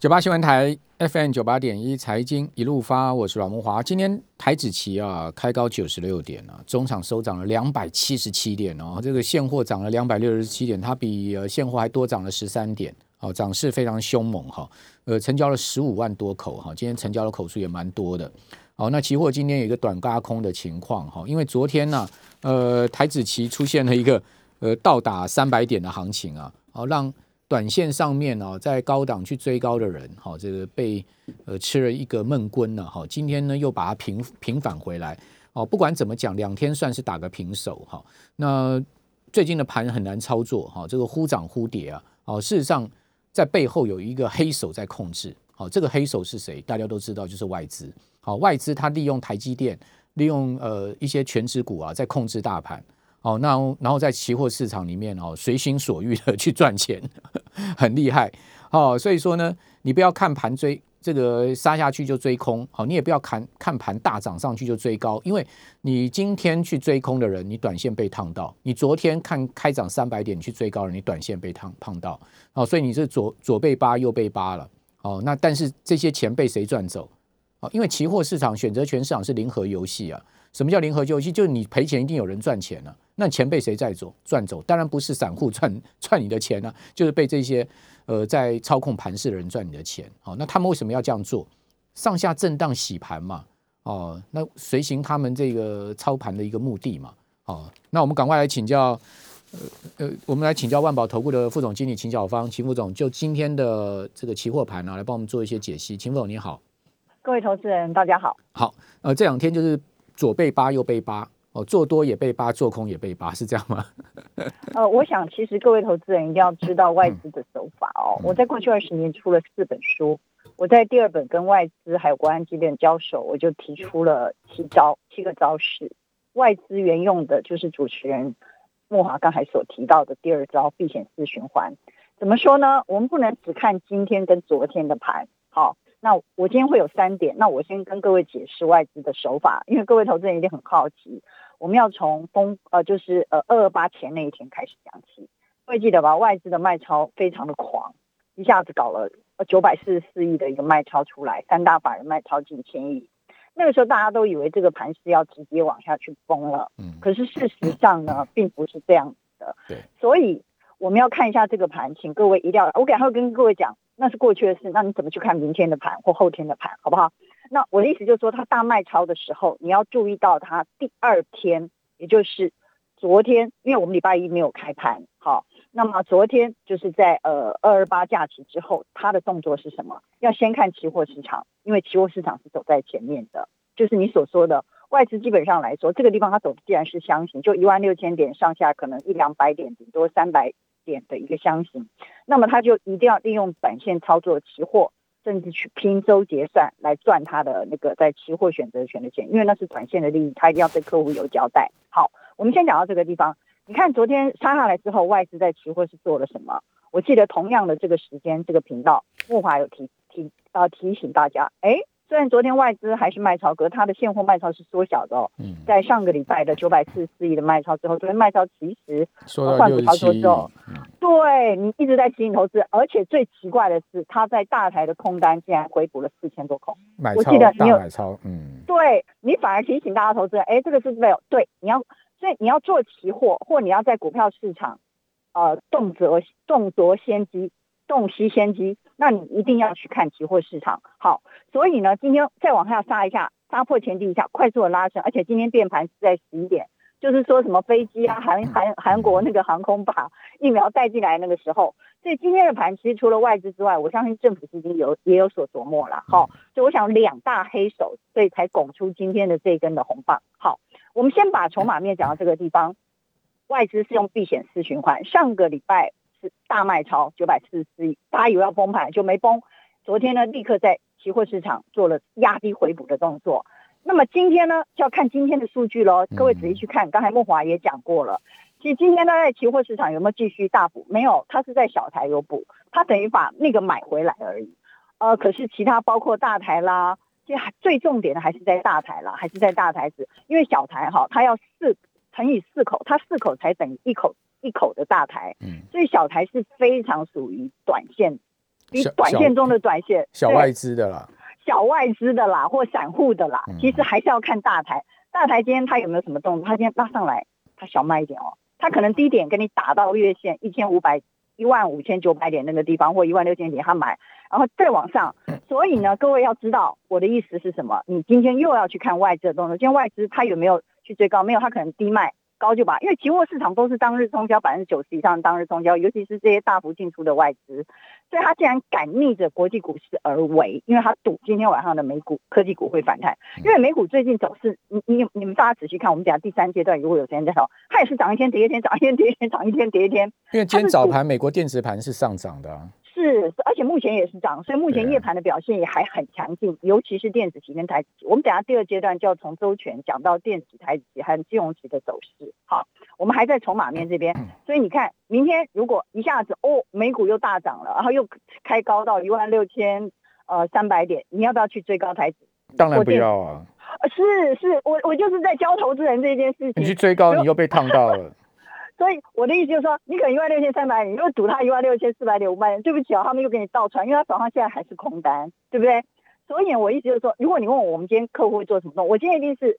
九八新闻台 FM 九八点一财经一路发，我是阮木华。今天台指期啊开高九十六点啊，中场收涨了两百七十七点哦，这个现货涨了两百六十七点，它比呃现货还多涨了十三点，哦，涨势非常凶猛哈。呃，成交了十五万多口哈，今天成交的口数也蛮多的。好，那期货今天有一个短嘎空的情况哈，因为昨天呢，呃，台指期出现了一个呃到达三百点的行情啊，好让。短线上面哦，在高档去追高的人，哈，这个被呃吃了一个闷棍了，哈，今天呢又把它平平返回来，哦，不管怎么讲，两天算是打个平手，哈。那最近的盘很难操作，哈，这个忽涨忽跌啊，哦，事实上在背后有一个黑手在控制，好，这个黑手是谁？大家都知道，就是外资，好，外资它利用台积电，利用呃一些全指股啊，在控制大盘。哦，那然后在期货市场里面哦，随心所欲的 去赚钱，很厉害哦。所以说呢，你不要看盘追这个杀下去就追空，好，你也不要看看盘大涨上去就追高，因为你今天去追空的人，你短线被烫到；你昨天看开涨三百点去追高了，你短线被烫烫到。哦，所以你是左左被扒，右被扒了。哦，那但是这些钱被谁赚走？哦，因为期货市场、选择权市场是零和游戏啊。什么叫零和游戏？就是你赔钱，一定有人赚钱了。那钱被谁在走赚走？当然不是散户赚 赚你的钱呢，就是被这些呃在操控盘势的人赚你的钱。好，那他们为什么要这样做？上下震荡洗盘嘛。哦，那随行他们这个操盘的一个目的嘛。哦，那我们赶快来请教，呃呃，我们来请教万宝投顾的副总经理秦小芳，秦副总，就今天的这个期货盘呢，来帮我们做一些解析。秦副总你好，各位投资人大家好。好，呃，这两天就是左被扒，右被扒。哦，做多也被扒，做空也被扒，是这样吗？呃，我想其实各位投资人一定要知道外资的手法哦。我在过去二十年出了四本书，我在第二本跟外资还有国安基金交手，我就提出了七招七个招式。外资原用的就是主持人莫华刚才所提到的第二招避险四循环。怎么说呢？我们不能只看今天跟昨天的盘，好。那我今天会有三点，那我先跟各位解释外资的手法，因为各位投资人一定很好奇。我们要从封呃，就是呃二二八前那一天开始讲起。会记得吧？外资的卖超非常的狂，一下子搞了九百四十四亿的一个卖超出来，三大法人卖超近千亿。那个时候大家都以为这个盘是要直接往下去崩了，嗯，可是事实上呢，并不是这样子的。对，所以我们要看一下这个盘，请各位一定要，我赶快跟各位讲。那是过去的事，那你怎么去看明天的盘或后天的盘，好不好？那我的意思就是说，它大卖超的时候，你要注意到它第二天，也就是昨天，因为我们礼拜一没有开盘，好，那么昨天就是在呃二二八假期之后，它的动作是什么？要先看期货市场，因为期货市场是走在前面的，就是你所说的外资基本上来说，这个地方它走的既然是箱型，就一万六千点上下，可能一两百点，顶多三百。点的一个箱型，那么他就一定要利用短线操作期货，甚至去拼周结算来赚他的那个在期货选择权的钱，因为那是短线的利益，他一定要对客户有交代。好，我们先讲到这个地方。你看昨天杀下来之后，外资在期货是做了什么？我记得同样的这个时间，这个频道木华有提提呃提醒大家，哎。虽然昨天外资还是卖超，可是它的现货卖超是缩小的哦。嗯，在上个礼拜的九百四十四亿的卖超之后，昨天卖超其实换股操作之后，对你一直在吸引投资，而且最奇怪的是，它在大台的空单竟然回补了四千多口。我记得你有买超，嗯，对你反而提醒大家投资，哎，这个是没有对，你要所以你要做期货，或你要在股票市场，呃，动辄动辄先机。洞悉先机，那你一定要去看期货市场。好，所以呢，今天再往下杀一下，杀破前低一下，快速的拉升，而且今天变盘是在十一点，就是说什么飞机啊，韩韩韩国那个航空把疫苗带进来那个时候，所以今天的盘其实除了外资之外，我相信政府资金有也有所琢磨了。好，所以我想两大黑手，所以才拱出今天的这一根的红棒。好，我们先把筹码面讲到这个地方，外资是用避险四循环，上个礼拜。是大卖超九百四十四亿，大家以为要崩盘就没崩。昨天呢，立刻在期货市场做了压低回补的动作。那么今天呢，就要看今天的数据喽。各位仔细去看，刚才梦华也讲过了。其实今天呢，在期货市场有没有继续大补？没有，它是在小台有补，它等于把那个买回来而已。呃，可是其他包括大台啦，其实最重点的还是在大台啦，还是在大台子，因为小台哈，它要四乘以四口，它四口才等于一口。一口的大台，嗯，所以小台是非常属于短线比短线中的短线，小外资的啦，小外资的啦，或散户的啦，其实还是要看大台。大台今天它有没有什么动作？它今天拉上来，它小卖一点哦，它可能低点跟你打到月线一千五百一万五千九百点那个地方，或一万六千点，它买，然后再往上。所以呢，各位要知道我的意思是什么？你今天又要去看外资的动作，今天外资它有没有去追高？没有，它可能低卖。高就把，因为期货市场都是当日冲销百分之九十以上当日冲销，尤其是这些大幅进出的外资，所以他竟然敢逆着国际股市而为，因为他赌今天晚上的美股科技股会反弹，因为美股最近走势，你你你们大家仔细看，我们讲第三阶段如果有时间再说，它也是涨一天跌一天，涨一天跌一天，涨一天跌一天，因为今天早盘美国电子盘是上涨的。是，而且目前也是涨，所以目前夜盘的表现也还很强劲，尤其是电子期跟台子期。我们等下第二阶段就要从周全讲到电子、台子期和金融期的走势。好，我们还在筹码面这边，所以你看，明天如果一下子哦，美股又大涨了，然后又开高到一万六千呃三百点，你要不要去追高台子？当然不要啊！是是，我我就是在教投资人这件事情。你去追高，你又被烫到了。所以我的意思就是说，你可能一万六千三百点，你又赌他一万六千四百点、五百点，对不起啊，他们又给你倒船，因为他早上现在还是空单，对不对？所以我意思就是说，如果你问我，我们今天客户会做什么动，我今天一定是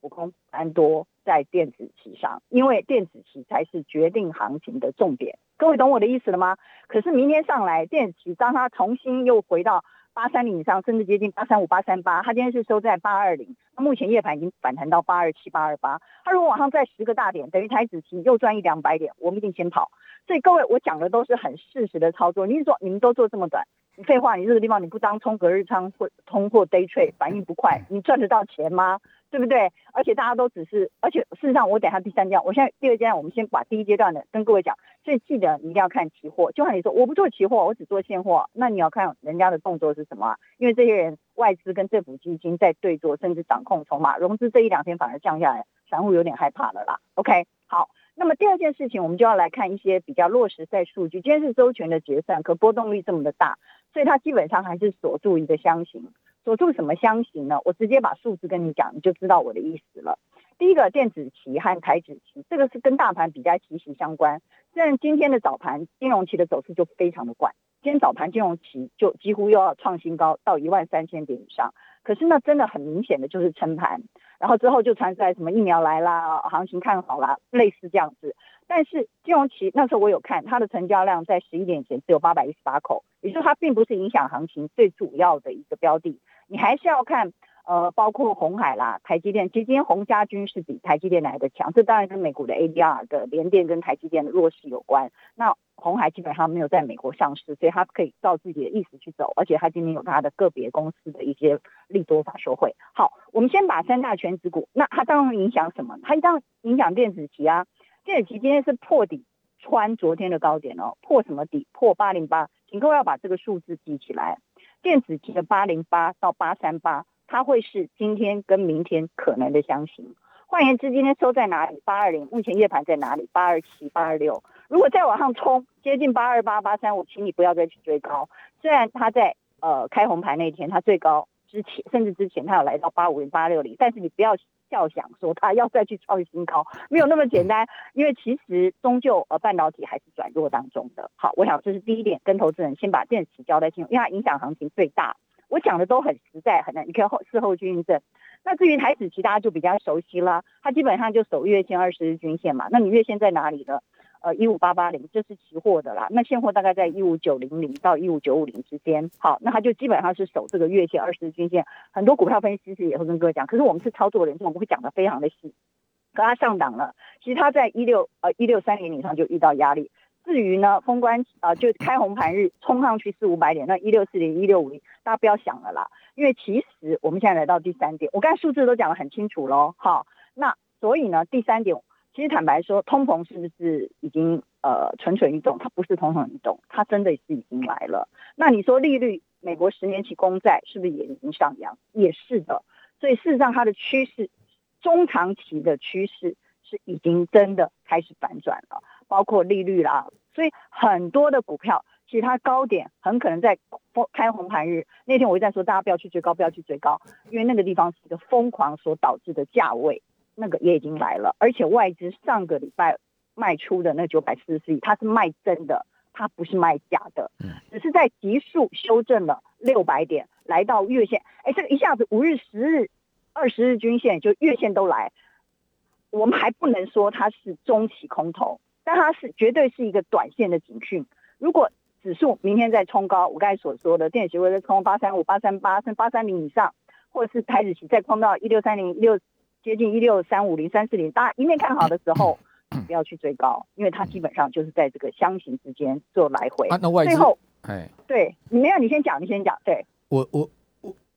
补空单多在电子期上，因为电子期才是决定行情的重点。各位懂我的意思了吗？可是明天上来电子期，当它重新又回到。八三零以上，甚至接近八三五、八三八，它今天是收在八二零，那目前夜盘已经反弹到八二七、八二八，它如果往上再十个大点，等于台子期又赚一两百点，我们一定先跑。所以各位，我讲的都是很事实的操作。你是说你们都做这么短？你废话，你这个地方你不当冲隔日仓或通货 day trade 反应不快，你赚得到钱吗？对不对？而且大家都只是，而且事实上，我等下第三阶段，我现在第二阶段，我们先把第一阶段的跟各位讲。所以记得你一定要看期货，就像你说，我不做期货，我只做现货，那你要看人家的动作是什么？因为这些人外资跟政府基金在对坐，甚至掌控筹码，融资这一两天反而降下来，散户有点害怕了啦。OK，好，那么第二件事情，我们就要来看一些比较落实在数据。今天是周全的结算，可波动率这么的大，所以它基本上还是锁住一个箱型。锁住什么香型呢？我直接把数字跟你讲，你就知道我的意思了。第一个电子期和台子期，这个是跟大盘比较息息相关。但今天的早盘金融期的走势就非常的怪，今天早盘金融期就几乎又要创新高到一万三千点以上，可是那真的很明显的就是撑盘，然后之后就传出来什么疫苗来啦，行情看好啦，类似这样子。但是金融期那时候我有看它的成交量在十一点前只有八百一十八口，也就是它并不是影响行情最主要的一个标的。你还是要看，呃，包括红海啦、台积电，其实今天红家军是比台积电来的强，这当然跟美股的 ADR 的联电跟台积电的弱势有关。那红海基本上没有在美国上市，所以它可以照自己的意思去走，而且它今天有它的个别公司的一些利多法收会。好，我们先把三大全指股，那它当然影响什么？它当然影响电子期啊，电子期今天是破底穿昨天的高点哦，破什么底？破八零八，请各位要把这个数字记起来。电子期的八零八到八三八，它会是今天跟明天可能的箱型。换言之，今天收在哪里？八二零，目前夜盘在哪里？八二七、八二六。如果再往上冲，接近八二八、八三五，请你不要再去追高。虽然它在呃开红盘那天，它最高之前，甚至之前它有来到八五零、八六零，但是你不要。笑想说它要再去创新高，没有那么简单，因为其实终究呃半导体还是转弱当中的。好，我想这是第一点，跟投资人先把电池交代清楚，因为它影响行情最大。我讲的都很实在，很难，你可以后事后去印证。那至于台子期，大家就比较熟悉了，它基本上就守月线、二十日均线嘛。那你月线在哪里呢？呃，一五八八零，这是期货的啦。那现货大概在一五九零零到一五九五零之间。好，那它就基本上是守这个月线、二十日均线。很多股票分析师也会跟各位讲，可是我们是操作人，我们会讲的非常的细。可它上档了，其实它在一六呃一六三零以上就遇到压力。至于呢，封关啊，就开红盘日冲上去四五百点，那一六四零、一六五零，大家不要想了啦。因为其实我们现在来到第三点，我刚才数字都讲得很清楚喽。好，那所以呢，第三点。其实坦白说，通膨是不是已经呃蠢蠢欲动？它不是蠢蠢欲动，它真的是已经来了。那你说利率，美国十年期公债是不是也已经上扬？也是的。所以事实上，它的趋势，中长期的趋势是已经真的开始反转了，包括利率啦。所以很多的股票，其实它高点很可能在开红盘日那天，我一直在说大家不要去追高，不要去追高，因为那个地方是一个疯狂所导致的价位。那个也已经来了，而且外资上个礼拜卖出的那九百四十亿，它是卖真的，它不是卖假的，只是在急速修正了六百点，来到月线。哎，这个一下子五日、十日、二十日均线就月线都来，我们还不能说它是中期空头，但它是绝对是一个短线的警讯。如果指数明天再冲高，我刚才所说的电子协会再冲八三五、八三八、甚至八三零以上，或者是台子期再冲到一六三零、六接近一六三五零、三四零，大家一面看好的时候。不要去追高，因为它基本上就是在这个箱型之间做来回。啊，那外资，最后，哎，对你没有，你先讲，你先讲。对，我我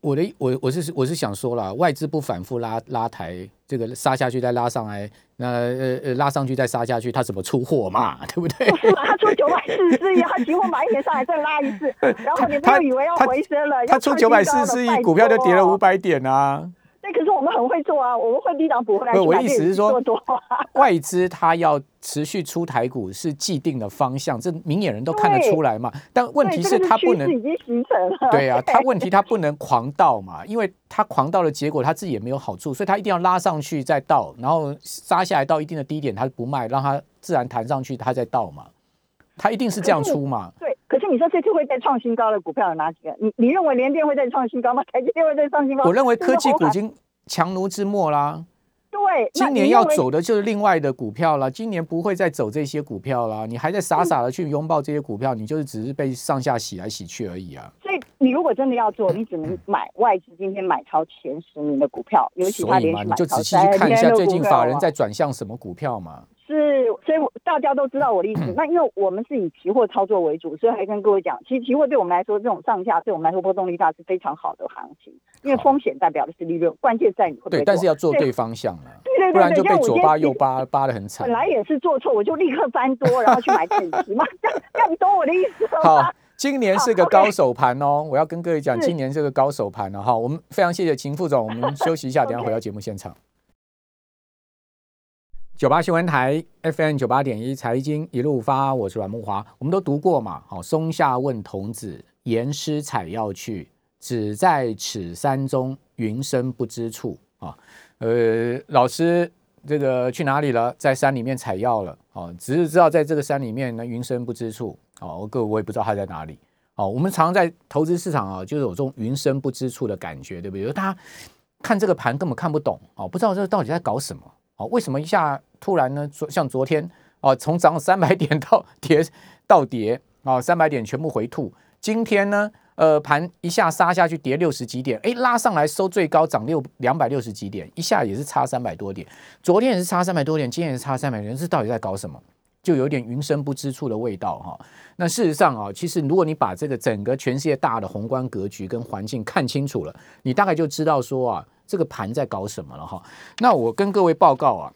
我我的我我是我是想说了，外资不反复拉拉抬，这个杀下去再拉上来，那呃呃拉上去再杀下去，他怎么出货嘛？对不对？不是嘛他出九百四十亿，他期货买一点上来再拉一次，然后你不要以为要回升了，他出九百四十亿，股票就跌了五百点啊。对，可是我们很会做啊，我们会低档补回来。我意思是说，外资它要持续出台股是既定的方向，这明眼人都看得出来嘛。但问题是它不能已经形成了。对啊，它问题它不能狂倒嘛，因为它狂倒的结果它自己也没有好处，所以它一定要拉上去再倒，然后杀下来到一定的低点它不卖，让它自然弹上去它再倒嘛。它一定是这样出嘛。对，可是你说这次会再创新高的股票有哪几个？你你认为联电会再创新高吗？台积电会再创新高？我认为科技股已经强弩之末啦。对，今年要走的就是另外的股票了。今年不会再走这些股票了。你还在傻傻的去拥抱这些股票，你就是只是被上下洗来洗去而已啊。所以你如果真的要做，你只能买外资今天买超前十名的股票，尤其他连续买超看一下最近法人在转向什么股票嘛。是，所以大家都知道我的意思。那因为我们是以期货操作为主，所以还跟各位讲，其实期货对我们来说，这种上下对我们来说波动力大是非常好的行情。因为风险代表的是利润，关键在你会对，但是要做对方向了，对对对，不然就被左扒右扒，扒的很惨。本来也是做错，我就立刻翻多，然后去买整齐嘛，这样，这样你懂我的意思吗？好，今年是个高手盘哦，我要跟各位讲，今年是个高手盘了哈。我们非常谢谢秦副总，我们休息一下，等下回到节目现场。九八新闻台 FM 九八点一财经一路发，我是阮木华，我们都读过嘛，好，松下问童子，言师采药去。只在此山中，云深不知处啊！呃，老师，这个去哪里了？在山里面采药了哦，只是知道在这个山里面呢，云深不知处哦。我个我也不知道他在哪里哦。我们常常在投资市场啊，就是有这种云深不知处的感觉，对不对？大家看这个盘根本看不懂哦，不知道这到底在搞什么哦？为什么一下突然呢？昨像昨天哦，从涨三百点到跌到跌啊，三百点全部回吐。今天呢？呃，盘一下杀下去，跌六十几点，哎，拉上来收最高涨六两百六十几点，一下也是差三百多点。昨天也是差三百多点，今天也是差三百点，这到底在搞什么？就有点云深不知处的味道哈。那事实上啊，其实如果你把这个整个全世界大的宏观格局跟环境看清楚了，你大概就知道说啊，这个盘在搞什么了哈。那我跟各位报告啊，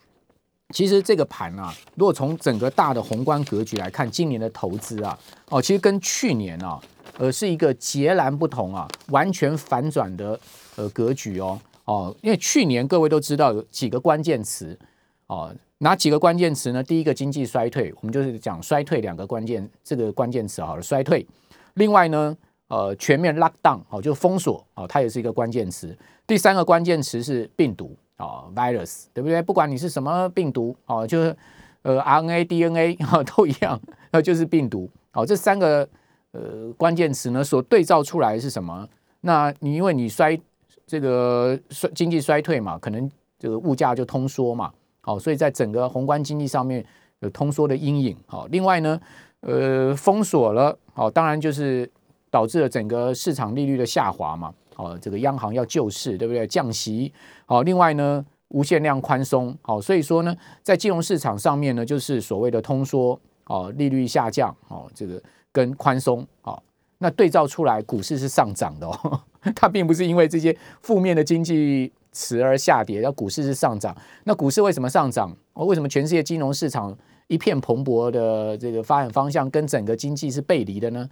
其实这个盘啊，如果从整个大的宏观格局来看，今年的投资啊，哦，其实跟去年啊。呃是一个截然不同啊，完全反转的呃格局哦哦，因为去年各位都知道有几个关键词哦，哪几个关键词呢？第一个经济衰退，我们就是讲衰退两个关键这个关键词好了，衰退。另外呢，呃，全面 lock down 哦，就封锁哦，它也是一个关键词。第三个关键词是病毒啊，virus，对不对？不管你是什么病毒哦，就是呃 RNA、DNA 哈都一样，那就是病毒哦，这三个。呃，关键词呢所对照出来是什么？那你因为你衰这个衰经济衰退嘛，可能这个物价就通缩嘛，好，所以在整个宏观经济上面有通缩的阴影。好，另外呢，呃，封锁了，好，当然就是导致了整个市场利率的下滑嘛，好，这个央行要救市，对不对？降息，好，另外呢，无限量宽松，好，所以说呢，在金融市场上面呢，就是所谓的通缩，哦，利率下降，哦，这个。跟宽松啊，那对照出来，股市是上涨的哦。它并不是因为这些负面的经济词而下跌，要股市是上涨。那股市为什么上涨？为什么全世界金融市场一片蓬勃的这个发展方向跟整个经济是背离的呢？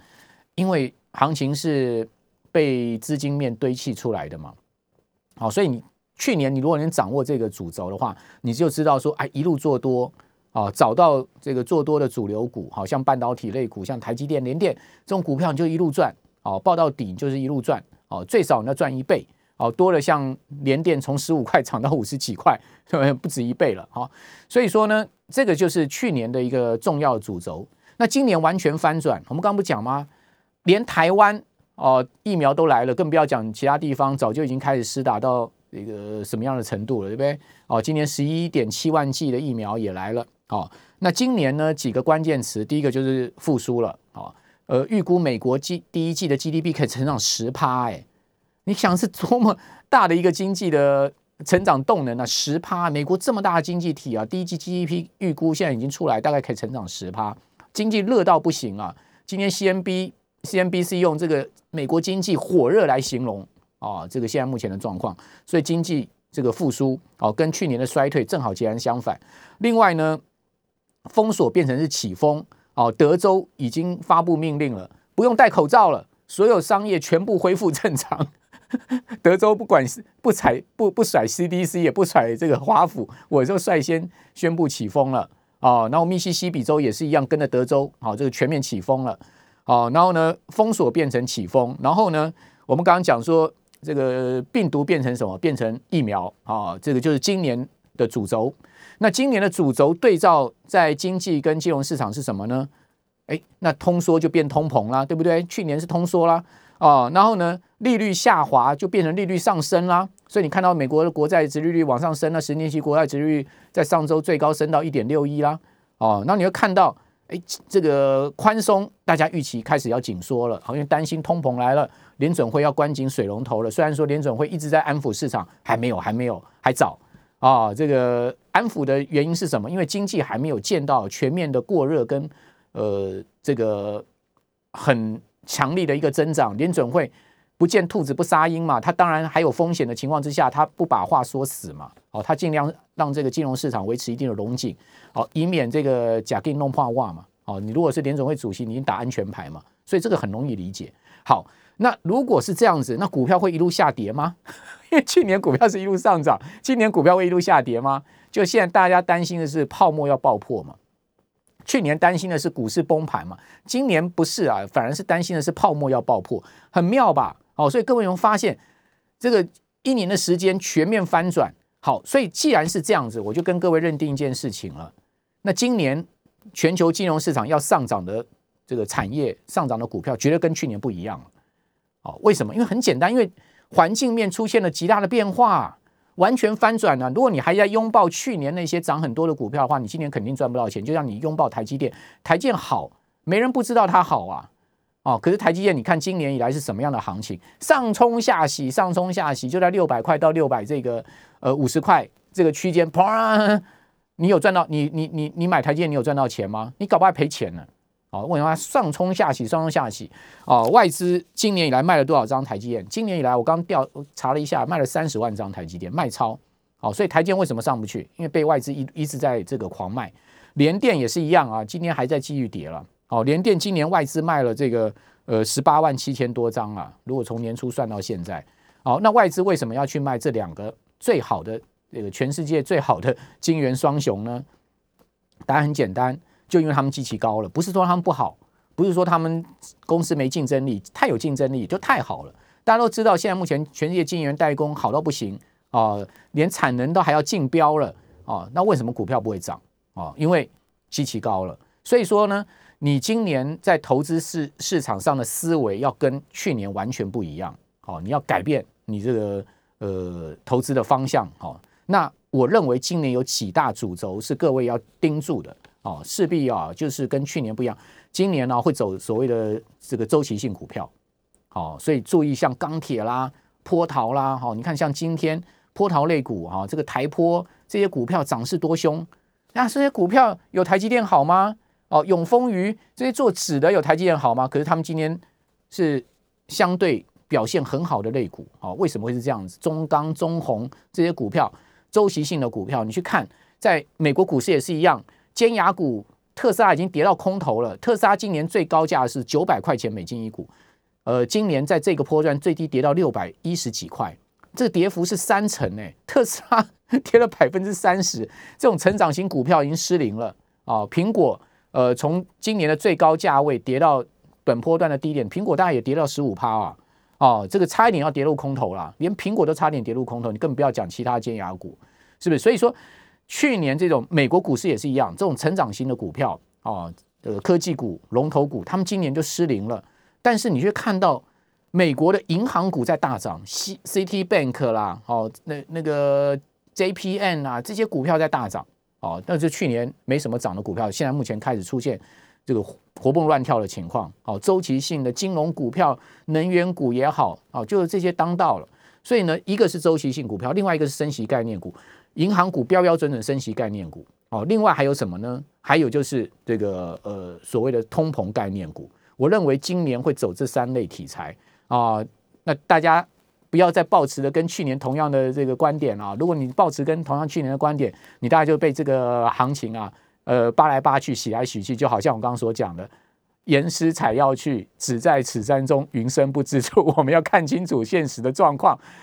因为行情是被资金面堆砌出来的嘛。好，所以你去年你如果能掌握这个主轴的话，你就知道说，哎，一路做多。啊，找到这个做多的主流股，好像半导体类股，像台积电、联电这种股票，你就一路赚，哦，报到底就是一路赚，哦，最少你要赚一倍，哦，多了像联电从十五块涨到五十几块，是不止一倍了，哈，所以说呢，这个就是去年的一个重要主轴。那今年完全翻转，我们刚刚不讲吗？连台湾哦疫苗都来了，更不要讲其他地方，早就已经开始施打到一个什么样的程度了，对不对？哦，今年十一点七万剂的疫苗也来了，哦，那今年呢几个关键词，第一个就是复苏了，哦，呃，预估美国 G 第一季的 GDP 可以成长十趴，哎，你想是多么 大的一个经济的成长动能啊？十趴，美国这么大的经济体啊，第一季 GDP 预估现在已经出来，大概可以成长十趴，经济热到不行啊！今天 CNB CNBC 用这个美国经济火热来形容啊，这个现在目前的状况，所以经济这个复苏哦，跟去年的衰退正好截然相反。另外呢，封锁变成是起风哦，德州已经发布命令了，不用戴口罩了，所有商业全部恢复正常。德州不管是不踩不不甩 CDC，也不甩这个华府，我就率先宣布起风了哦。然后密西西比州也是一样，跟着德州好，这个全面起风了。好，然后呢，封锁变成起风，然后呢，我们刚刚讲说这个病毒变成什么？变成疫苗啊，这个就是今年的主轴。那今年的主轴对照在经济跟金融市场是什么呢？哎，那通缩就变通膨啦，对不对？去年是通缩啦，哦，然后呢，利率下滑就变成利率上升啦。所以你看到美国的国债殖利率往上升，了十年期国债殖利率在上周最高升到一点六一啦，哦，那你会看到。哎，这个宽松，大家预期开始要紧缩了，好，像担心通膨来了，联准会要关紧水龙头了。虽然说联准会一直在安抚市场，还没有，还没有，还早啊。这个安抚的原因是什么？因为经济还没有见到全面的过热跟呃这个很强力的一个增长，联准会。不见兔子不撒鹰嘛，他当然还有风险的情况之下，他不把话说死嘛，哦，他尽量让这个金融市场维持一定的龙井，哦，以免这个假定弄破袜嘛，哦，你如果是联总会主席，你打安全牌嘛，所以这个很容易理解。好，那如果是这样子，那股票会一路下跌吗？因为去年股票是一路上涨，今年股票会一路下跌吗？就现在大家担心的是泡沫要爆破嘛？去年担心的是股市崩盘嘛？今年不是啊，反而是担心的是泡沫要爆破，很妙吧？好，所以各位有发现，这个一年的时间全面翻转。好，所以既然是这样子，我就跟各位认定一件事情了。那今年全球金融市场要上涨的这个产业上涨的股票，绝对跟去年不一样。哦，为什么？因为很简单，因为环境面出现了极大的变化，完全翻转了。如果你还在拥抱去年那些涨很多的股票的话，你今年肯定赚不到钱。就像你拥抱台积电，台建好，没人不知道它好啊。哦，可是台积电，你看今年以来是什么样的行情？上冲下洗，上冲下洗，就在六百块到六百这个呃五十块这个区间，啪！你有赚到？你你你你买台积电，你有赚到钱吗？你搞不好赔钱呢。哦，为什么上冲下洗，上冲下洗？哦，外资今年以来卖了多少张台积电？今年以来我刚调查了一下，卖了三十万张台积电，卖超。好，所以台积电为什么上不去？因为被外资一一直在这个狂卖。联电也是一样啊，今天还在继续跌了。哦，联电今年外资卖了这个呃十八万七千多张啊，如果从年初算到现在，好，那外资为什么要去卖这两个最好的这个全世界最好的 晶圆双雄呢？答案很简单，就因为他们机器高了，不是说他们不好，不是说他们公司没竞争力，太有竞争力就太好了。大家都知道，现在目前全世界晶圆代工好到不行啊，连产能都还要竞标了啊，那为什么股票不会涨啊？因为机器高了，所以说呢。你今年在投资市市场上的思维要跟去年完全不一样，好，你要改变你这个呃投资的方向，好，那我认为今年有几大主轴是各位要盯住的，哦，势必啊就是跟去年不一样，今年呢会走所谓的这个周期性股票，好，所以注意像钢铁啦、波涛啦，好，你看像今天波涛类股哈，这个台波这些股票涨势多凶，那这些股票有台积电好吗？哦，永丰鱼这些做纸的有台积电好吗？可是他们今天是相对表现很好的类股，哦，为什么会是这样子？中钢、中红这些股票，周期性的股票，你去看，在美国股市也是一样，尖牙股特斯拉已经跌到空头了。特斯拉今年最高价是九百块钱美金一股，呃，今年在这个波段最低跌到六百一十几块，这个跌幅是三成诶，特斯拉 跌了百分之三十，这种成长型股票已经失灵了啊，苹果。呃，从今年的最高价位跌到本波段的低点，苹果大概也跌到十五趴啊，哦，这个差一点要跌入空头了，连苹果都差点跌入空头，你更不要讲其他尖牙股，是不是？所以说，去年这种美国股市也是一样，这种成长型的股票哦，呃科技股龙头股，他们今年就失灵了。但是你却看到美国的银行股在大涨，C C T Bank 啦，哦，那那个 J P N 啊，这些股票在大涨，哦，那是去年没什么涨的股票，现在目前开始出现这个活蹦乱跳的情况，哦，周期性的金融股票、能源股也好，哦，就是这些当道了。所以呢，一个是周期性股票，另外一个是升息概念股，银行股标标准准升息概念股，哦，另外还有什么呢？还有就是这个呃所谓的通膨概念股。我认为今年会走这三类题材啊，那大家不要再抱持的跟去年同样的这个观点啊。如果你抱持跟同样去年的观点，你大概就被这个行情啊，呃，扒来扒去，洗来洗去，就好像我刚刚所讲的，严师采药去，只在此山中，云深不知处。我们要看清楚现实的状况。